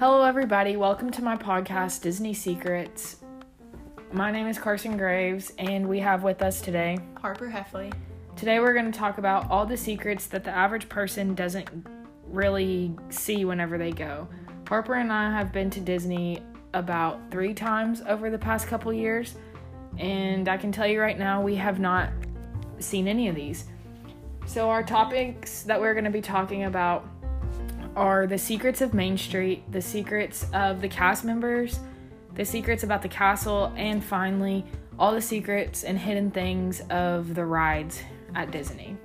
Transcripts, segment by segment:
Hello, everybody. Welcome to my podcast, Disney Secrets. My name is Carson Graves, and we have with us today. Harper Heffley. Today, we're going to talk about all the secrets that the average person doesn't really see whenever they go. Harper and I have been to Disney about three times over the past couple years, and I can tell you right now, we have not seen any of these. So, our topics that we're going to be talking about are the secrets of Main Street, the secrets of the cast members, the secrets about the castle, and finally, all the secrets and hidden things of the rides at Disney.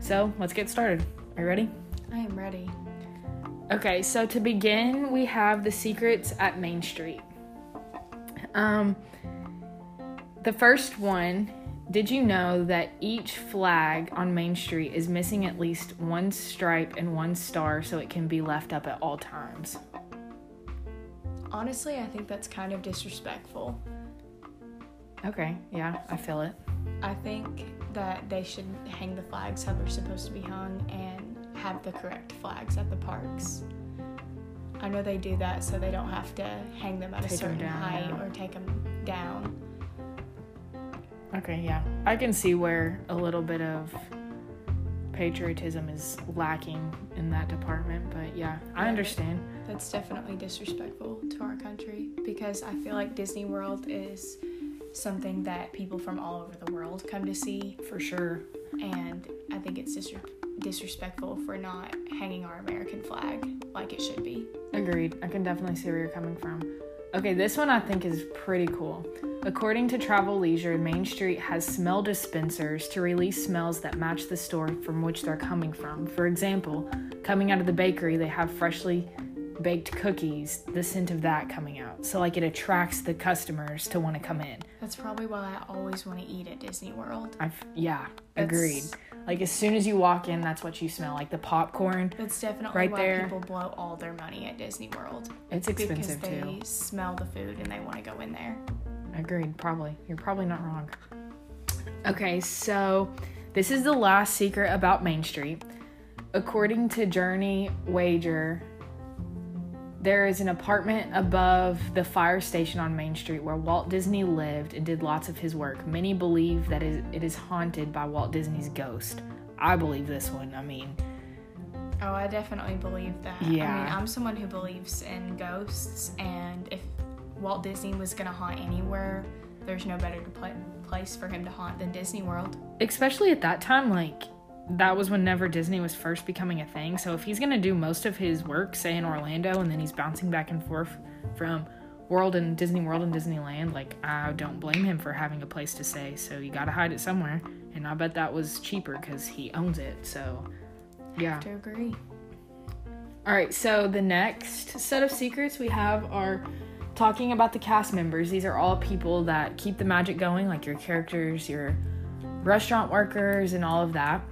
So, let's get started. Are you ready? I am ready. Okay, so to begin, we have the secrets at Main Street. Um, the first one did you know that each flag on Main Street is missing at least one stripe and one star so it can be left up at all times? Honestly, I think that's kind of disrespectful. Okay, yeah, I feel it. I think that they should hang the flags how they're supposed to be hung and have the correct flags at the parks. I know they do that so they don't have to hang them at Take a certain height or take them down. Okay, yeah. I can see where a little bit of patriotism is lacking in that department, but yeah, I understand. That's definitely disrespectful to our country because I feel like Disney World is something that people from all over the world come to see For sure. and I think it's dis- disrespectful for not hanging our American flag like it should be. Agreed. I can definitely see where you're coming from. Okay, this one I think is pretty cool. According to Travel Leisure, Main Street has smell dispensers to release smells that match the store from which they're coming from. For example, coming out of the bakery, they have freshly baked cookies, the scent of that coming out. So, like, it attracts the customers to want to come in. That's probably why I always want to eat at Disney World. I've, yeah, That's- agreed. Like, as soon as you walk in, that's what you smell. Like the popcorn, That's definitely Right why there. people blow all their money at Disney World. it's expensive because too. they smell the food and they want to go in there. Agreed, probably. You're probably not wrong. Okay, so this is the last secret about Main Street. According to Journey Wager, there is an apartment above the fire station on Main Street where Walt Disney lived and did lots of his work. Many believe that it is haunted by Walt Disney's ghost. I believe this one. I mean, Oh, I definitely believe that. Yeah. I mean, I'm someone who believes in ghosts, and if Walt Disney was going to haunt anywhere, there's no better pla place for him to haunt than Disney World. especially at that time, like that was whenever Disney was first becoming a thing. So if he's gonna do most of his work, say in Orlando, and then he's bouncing back and forth from World and Disney World and Disneyland, like I don't blame him for having a place to stay. So you gotta hide it somewhere, and I bet that was cheaper because he owns it. So yeah. To agree. All right, so the next set of secrets we have are talking about the cast members. These are all people that keep the magic going, like your characters, your restaurant workers, and all of that.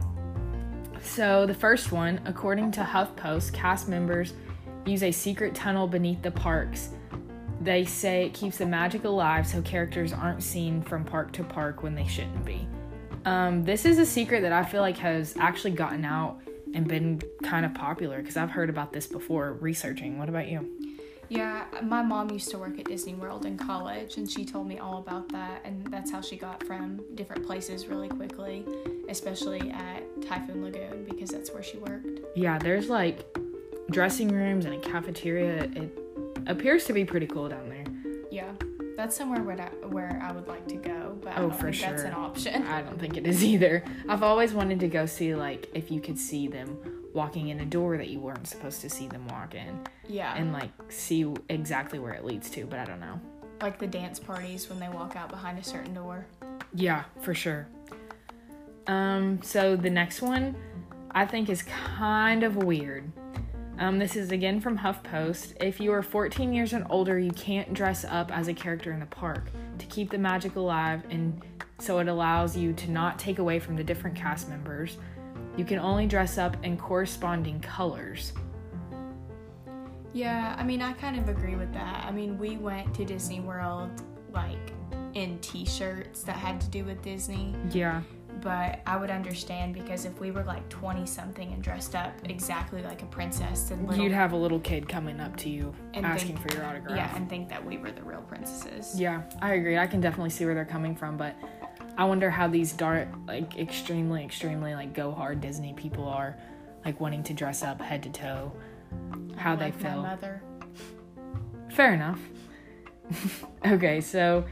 So, the first one, according to HuffPost, cast members use a secret tunnel beneath the parks. They say it keeps the magic alive so characters aren't seen from park to park when they shouldn't be. Um, this is a secret that I feel like has actually gotten out and been kind of popular because I've heard about this before researching. What about you? Yeah, my mom used to work at Disney World in college, and she told me all about that, and that's how she got from different places really quickly, especially at Typhoon Lagoon because that's where she worked. Yeah, there's like dressing rooms and a cafeteria. It appears to be pretty cool down there. Yeah, that's somewhere where I, where I would like to go, but I Oh, don't for think that's an option. I don't think it is either. I've always wanted to go see like if you could see them walking in a door that you weren't supposed to see them walk in Yeah, and like see exactly where it leads to, but I don't know. like the dance parties when they walk out behind a certain door. Yeah, for sure. Um, so the next one I think is kind of weird. Um, this is again from HuffPost. If you are 14 years and older, you can't dress up as a character in the park to keep the magic alive, and so it allows you to not take away from the different cast members. You can only dress up in corresponding colors. Yeah, I mean, I kind of agree with that. I mean, we went to Disney World like in t shirts that had to do with Disney, Yeah. But I would understand because if we were like 20 something and dressed up exactly like a princess, then little, You'd have a little kid coming up to you And asking think- for your autograph. yeah, and think that we were the real princesses. Yeah, I agree. I can definitely see where they're coming from, but I wonder how these dark, like extremely, extremely like go hard Disney people are, like wanting to dress up head to toe. How they like feel. Fair enough. okay, so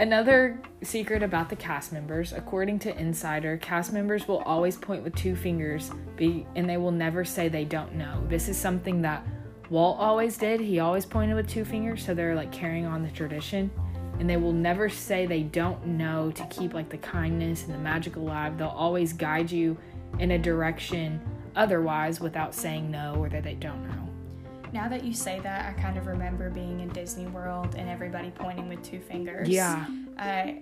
another secret about the cast members, according to Insider, cast members will always point with two fingers, be and they will never say they don't know. This is something that Walt always did. He always pointed with two fingers, so they're like carrying on the tradition. And they will never say they don't know to keep like the kindness and the magic alive. They'll always guide you in a direction otherwise without saying no or that they don't know. Now that you say that, I kind of remember being in Disney World and everybody pointing with two fingers. Yeah. I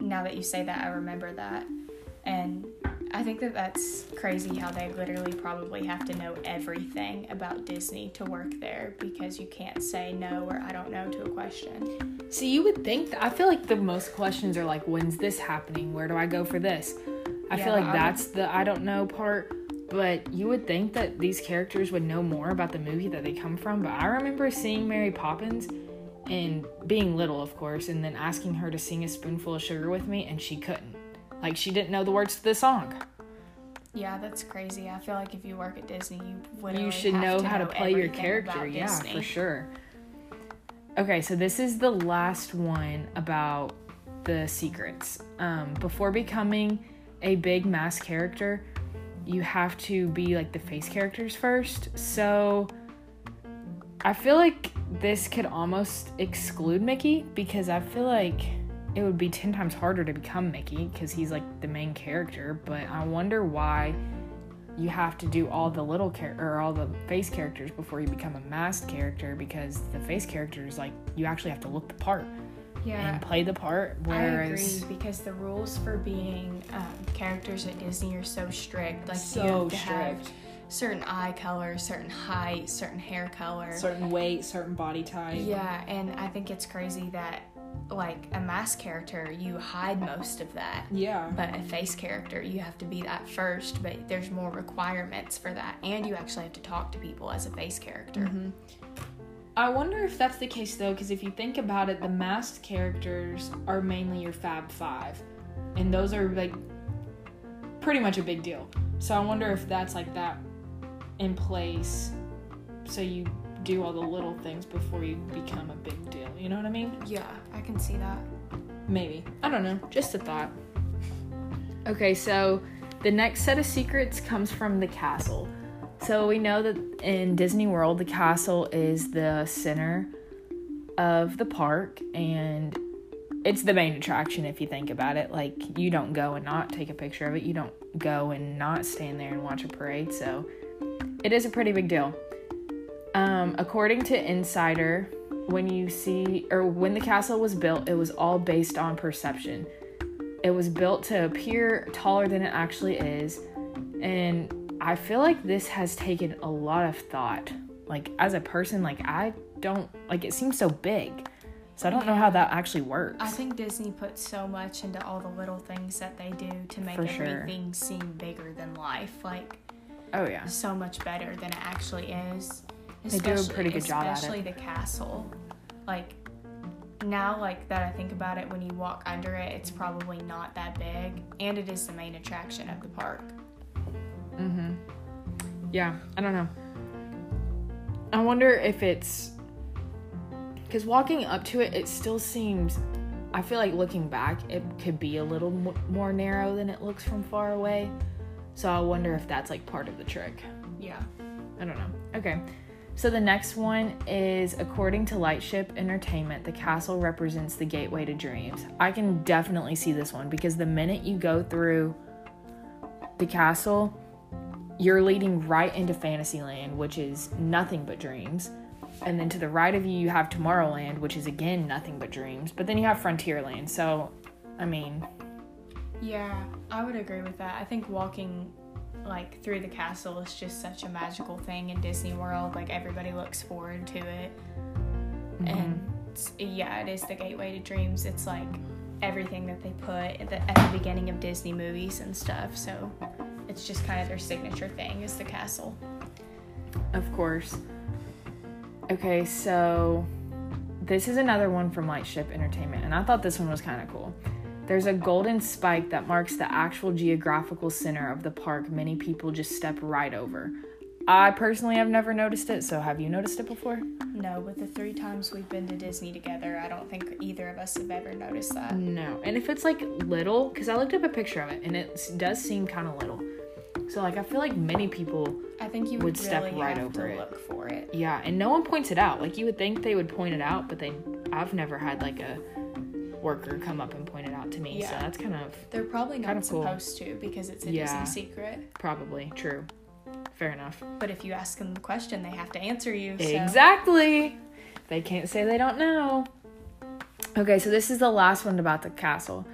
now that you say that, I remember that, and I think that that's crazy how they literally probably have to know everything about Disney to work there because you can't say no or I don't know to a question. See, you would think that I feel like the most questions are like, when's this happening? Where do I go for this? I Yeah, feel like I would- that's the I don't know part. But you would think that these characters would know more about the movie that they come from. But I remember seeing Mary Poppins and being little, of course, and then asking her to sing a spoonful of sugar with me, and she couldn't. Like, she didn't know the words to the song. Yeah, that's crazy. I feel like if you work at Disney, you you should know how to play your character yeah Disney. for sure okay so this is the last one about the secrets um, before becoming a big mass character you have to be like the face characters first. So i feel like this could almost exclude mickey because i feel like it would be 10 times harder to become mickey because he's like the main character but i wonder why you have to do all the little or all the face characters before you become a masked character because the face characters like you actually have to look the part Yeah, and play the part I agree because the rules for being um, characters at Disney are so strict. Like you So have to have strict. certain eye color, certain height, certain hair color. certain weight certain body type yeah, and I think it's crazy that like a mask character, you hide most of that. yeah But a face character, you have to be that first, but there's more requirements for that. And you actually have to talk to people as a face character. I wonder if that's the case though, because if you think about it, the masked characters are mainly your Fab Five, and those are like pretty much a big deal. So I wonder if that's like that in place, so you do all the little things before you become a big deal. You know what I mean? Yeah, I can see that. Maybe. I don't know. Just a thought. Okay, so the next set of secrets comes from the castle. So we know that in Disney World, the castle is the center of the park and it's the main attraction if you think about it. Like, you don't go and not take a picture of it, you don't go and not stand there and watch a parade. So it is a pretty big deal. Um, according to Insider, when you see or when the castle was built, it was all based on perception. It was built to appear taller than it actually is, and I feel like this has taken a lot of thought. Like as a person, like I don't like it seems so big, so I don't know how that actually works. I think Disney puts so much into all the little things that they do to make For sure. everything seem bigger than life. Like oh yeah, so much better than it actually is. They do a pretty good job at it. Especially the castle. Like now, like that I think about it, when you walk under it, it's probably not that big, and it is the main attraction of the park. Yeah, I don't know. I wonder if it's because walking up to it, it still seems. I feel like looking back, it could be a little mo- more narrow than it looks from far away. So I wonder if that's like part of the trick. Yeah. I don't know. Okay. So the next one is according to Lightship Entertainment, the castle represents the gateway to dreams. I can definitely see this one because the minute you go through the castle, you're leading right into Fantasyland, which is nothing but dreams. And then to the right of you, you have Tomorrowland, which is again nothing but dreams. But then you have Frontierland. So, I mean, Yeah, I would agree with that. I think walking like through the castle is just such a magical thing in Disney World. Like everybody looks forward to it. Mm-hmm. And yeah, it is the gateway to dreams. It's like everything that they put at the, at the beginning of Disney movies and stuff. So it's just kind of their signature thing is the castle. Of course. Okay, so this is another one from Lightship Entertainment, and I thought this one was kind of cool. There's a golden spike that marks the actual geographical center of the park many people just step right over. I personally have never noticed it, so have you noticed it before? No, but the three times we've been to Disney together, I don't think either of us have ever noticed that. No. And if it's like little, because I looked up a picture of it and it does seem kind of little. So, like, I feel like many people, I think you would, Would step really right have over to it. look for it. yeah, and no one points it out. Like, you would think they would point it out, but they, I've never had like a worker come up and point it out to me. Yeah. So, that's kind of They're probably not Kinda cool. supposed to because it's a Yeah. Secret. probably true. Fair enough. But if you ask them the question, they have to answer you. So. Exactly. They can't say they don't know. Okay, so this is the last one about the castle.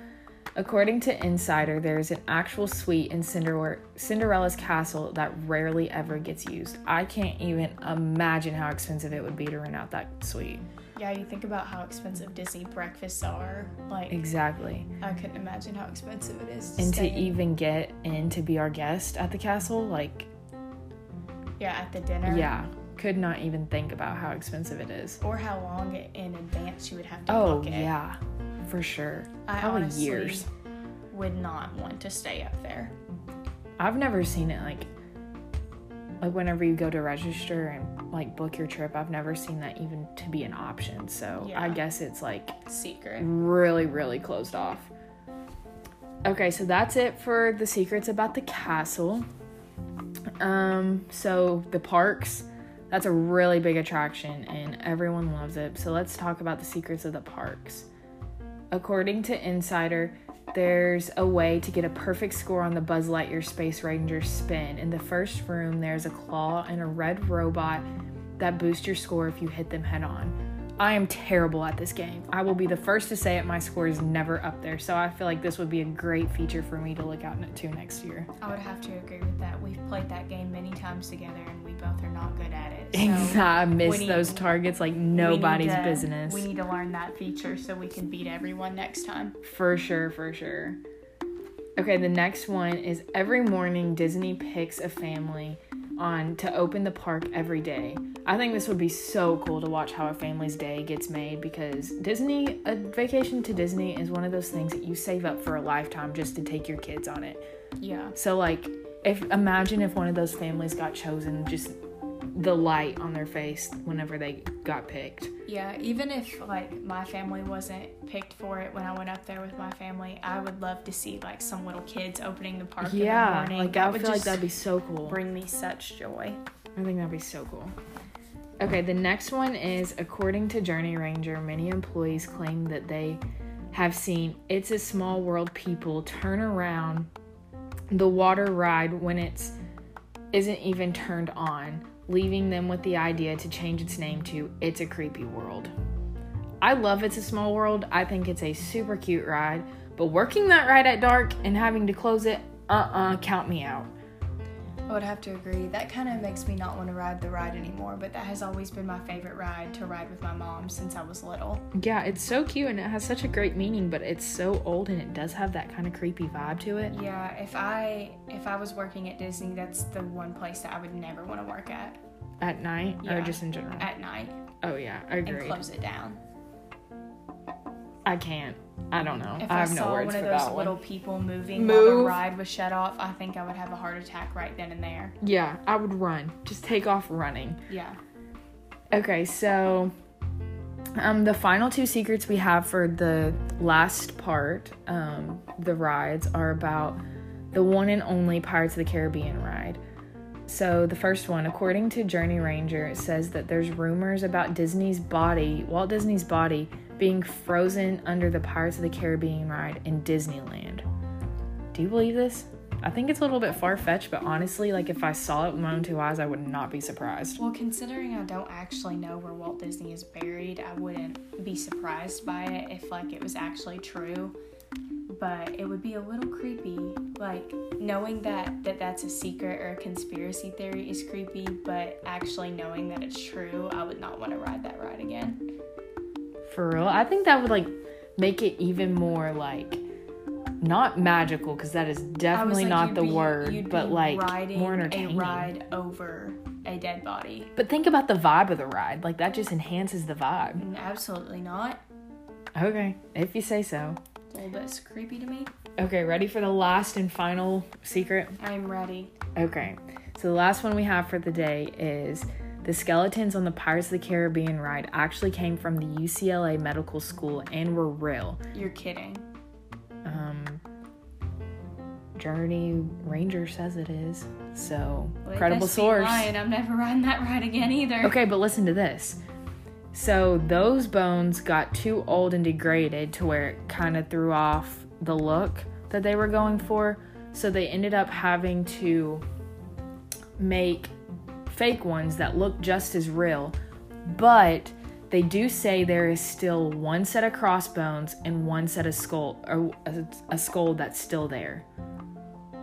According to Insider, there's an actual suite in Cinderella's castle that rarely ever gets used. I can't even imagine how expensive it would be to rent out that suite. Yeah, you think about how expensive Disney breakfasts are. Like, Exactly. I couldn't imagine how expensive it is. To And to stay in- even get in to be our guest at the castle, like, yeah, at the dinner. yeah, could not even think about how expensive it is. Or how long in advance you would have to Oh, book it. yeah, for sure. I Probably honestly years. would not want to stay up there. I've never seen it like like whenever you go to register and like book your trip, I've never seen that even to be an option. So I guess it's like Secret. really really closed off. Okay, so that's it for the secrets about the castle. Um so the parks that's a really big attraction and everyone loves it. So let's talk about the secrets of the parks. According to Insider, there's a way to get a perfect score on the Buzz Lightyear Space Ranger spin. In the first room, there's a claw and a red robot that boost your score if you hit them head on. I am terrible at this game. I will be the first to say it, my score is never up there. So I feel like this would be a great feature for me to look out to next year. I would have to agree with that. We've played that game many times together and we both are not good at it. So I miss we need- those targets like we nobody's to- business. We need to learn that feature so we can beat everyone next time. For sure, for sure. Okay, the next one is every morning Disney picks a family on to open the park every day. I think this would be so cool to watch how a family's day gets made because Disney a vacation to Disney is one of those things that you save up for a lifetime just to take your kids on it. Yeah. So like if imagine if one of those families got chosen just the light on their face whenever they got picked. Yeah, even if like my family wasn't picked for it when I went up there with my family, I would love to see like some little kids opening the park in the Yeah, morning. like that I would feel like that'd be so cool. bring me such joy. I think that'd be so cool. Okay, the next one is according to Journey Ranger, many employees claim that they have seen It's a Small World people turn around the water ride when it's isn't even turned on, leaving them with the idea to change its name to It's a Creepy World. I love It's a Small World. I think it's a super cute ride, but working that ride at dark and having to close it, uh-uh, count me out. I would have to agree. That kind of makes me not want to ride the ride anymore, but that has always been my favorite ride to ride with my mom since I was little. Yeah, it's so cute and it has such a great meaning, but it's so old and it does have that kind of creepy vibe to it. Yeah, if I if I was working at Disney, that's the one place that I would never want to work at At night or just in general? at night oh yeah, I agree. and close it down. I can't. I don't know. If I I, have no saw words one for of those little one. people moving while the ride was shut off, I think I would have a heart attack right then and there. Yeah, I would run. Just take off running. Yeah. Okay, so um the final two secrets we have for the last part, um, the rides are about the one and only Pirates of the Caribbean ride. So the first one, according to Journey Ranger, it says that there's rumors about Disney's body, Walt Disney's body, being frozen under the Pirates of the Caribbean ride in Disneyland. Do you believe this? I think it's a little bit far fetched, but honestly, like if I saw it with my own two eyes, I would not be surprised. Well, considering I don't actually know where Walt Disney is buried, I wouldn't be surprised by it if like it was actually true. But it would be a little creepy, like knowing that that that's a secret or a conspiracy theory is creepy, but actually knowing that it's true, I would not want to ride that ride again. For real, I think that would like make it even more like not magical because that is definitely like, not the be- word, but like more entertaining. A ride over a dead body. But think about the vibe of the ride. Like that just enhances the vibe. Mm, Absolutely not. Okay, if you say so. A little bit creepy to me. Okay, ready for the last and final secret? I'm ready. Okay, so the last one we have for the day is the skeletons on the Pirates of the Caribbean ride actually came from the UCLA Medical School and were real. You're kidding. Um, Journey Ranger says it is. So, Well, credible source. lying. I'm never riding that ride again either. Okay, but listen to this. So those bones got too old and degraded to where it kind of threw off the look that they were going for. So they ended up having to make fake ones that look just as real. But they do say there is still one set of crossbones and one set of skull or a, a skull that's still there.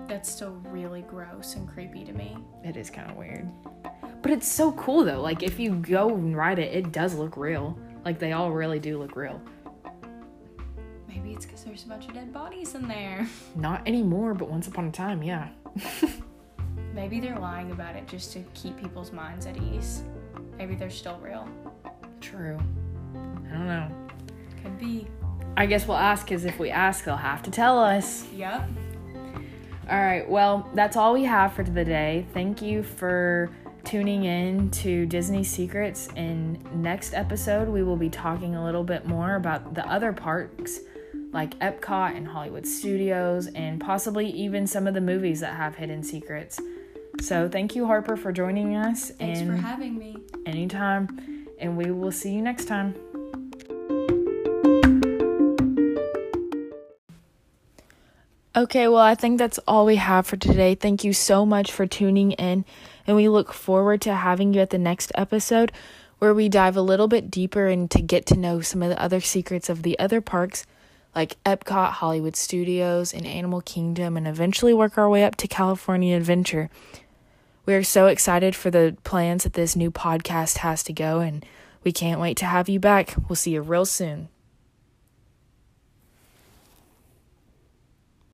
That's still really gross and creepy to me. It is kind of weird. But it's so cool though. Like if you go and ride it, it does look real. Like they all really do look real. Maybe it's because there's a bunch of dead bodies in there. Not anymore, but once upon a time, yeah. Maybe they're lying about it just to keep people's minds at ease. Maybe they're still real. True. I don't know. Could be. I guess we'll ask because if we ask, they'll have to tell us. Yep. All right, well, that's all we have for the day. Thank you for tuning in to Disney Secrets. In next episode, we will be talking a little bit more about the other parks like Epcot and Hollywood Studios and possibly even some of the movies that have hidden secrets. So, thank you Harper for joining us Thanks and for having me. anytime and we will see you next time. Okay, well, I think that's all we have for today. Thank you so much for tuning in, and we look forward to having you at the next episode where we dive a little bit deeper and to get to know some of the other secrets of the other parks like Epcot, Hollywood Studios, and Animal Kingdom, and eventually work our way up to California Adventure. We are so excited for the plans that this new podcast has to go, and we can't wait to have you back. We'll see you real soon.